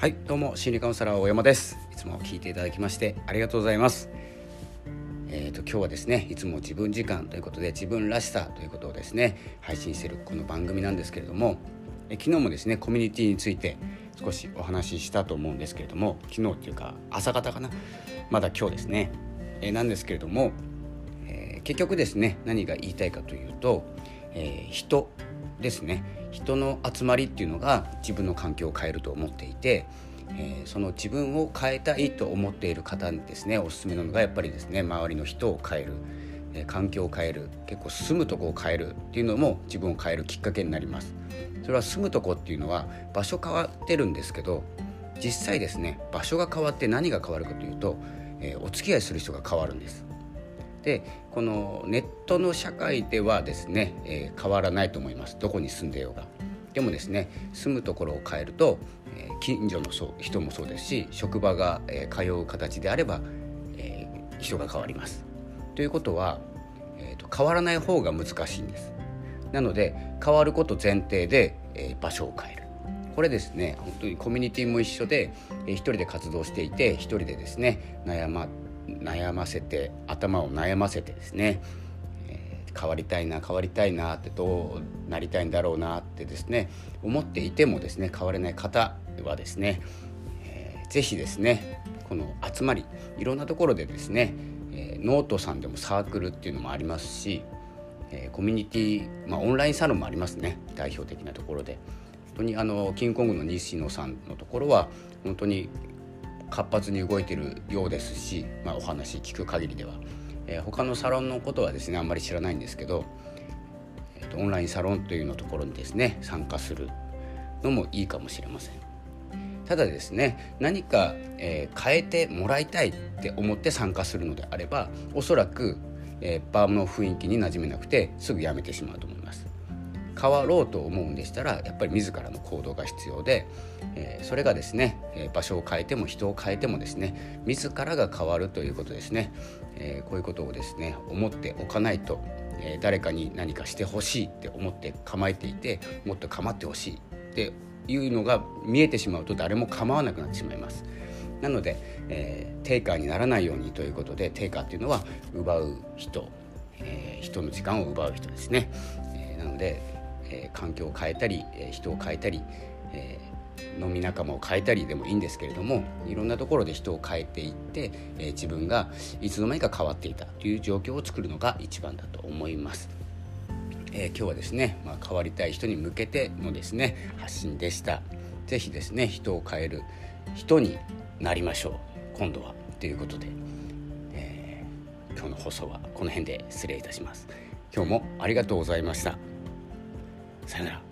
はいどうも心理カウンセラー大山です。いつも聞いていただきましてありがとうございます。えーと、今日はですねいつも自分時間ということで自分らしさということをですね配信してるこの番組なんですけれどもえ昨日もですねコミュニティについて少しお話ししたと思うんですけれども昨日っていうか朝方かなまだ今日ですねえなんですけれども、えー、結局ですね何が言いたいかというと、えー、人ですね。人の集まりっていうのが自分の環境を変えると思っていて、えー、その自分を変えたいと思っている方にですね。おすすめなのがやっぱりですね周りの人を変える、えー、環境を変える結構住むとこを変えるっていうのも自分を変えるきっかけになります。それは住むとこっていうのは場所変わってるんですけど実際ですね場所が変わって何が変わるかというと、えー、お付き合いする人が変わるんです。でこのネットの社会ではですね、えー、変わらないと思いますどこに住んでようが。でもですね住むところを変えると、えー、近所の人もそうですし職場が、えー、通う形であれば、えー、人が変わります。ということは、えーと、変わらない方が難しいんです。なので変わること前提で、えー、場所を変える。これですね本当にコミュニティも一緒で、えー、一人で活動していて一人でですね悩ま悩ませて頭を悩ませてですね、え、変わりたいな変わりたいなってどうなりたいんだろうなってですね思っていてもですね変われない方はですね、えー、ぜひですねこの集まりいろんなところでですね、えー、ノートさんでもサークルっていうのもありますし、えー、コミュニティ、まあ、オンラインサロンもありますね代表的なところで。本当にあのキングコングの西野さんのところは本当に活発に動いてるようですし、まあ、お話聞く限りでは、えー、他のサロンのことはですねあんまり知らないんですけど、えーと、オンラインサロンというのところにですね参加するのもいいかもしれません。ただですね何か、えー、変えてもらいたいって思って参加するのであればおそらく、えー、場の雰囲気に馴染めなくてすぐ辞めてしまうと思います。変わろうと思うんでしたらやっぱり自らの行動が必要で、えー、それがですね、え場所を変えても人を変えてもですね自らが変わるということですね、えこういうことをですね思っておかないと、え誰かに何かしてほしいって思って構えていてもっと構ってほしいっていうのが見えてしまうと誰も構わなくなってしまいます。なので、えー、定価にならないようにということで定価っていうのは奪う人、えー、人の時間を奪う人ですね、えー、なのでえ、環境を変えたり、え、人を変えたり、え、飲み仲間を変えたりでもいいんですけれどもいろんなところで人を変えていって、え自分がいつの間にか変わっていたという状況を作るのが一番だと思います。え今日はですね、まあ、変わりたい人に向けてのですね発信でした。是非ですね人を変える人になりましょう今度はということで、え今日の放送はこの辺で失礼いたします。今日もありがとうございました。さよなら。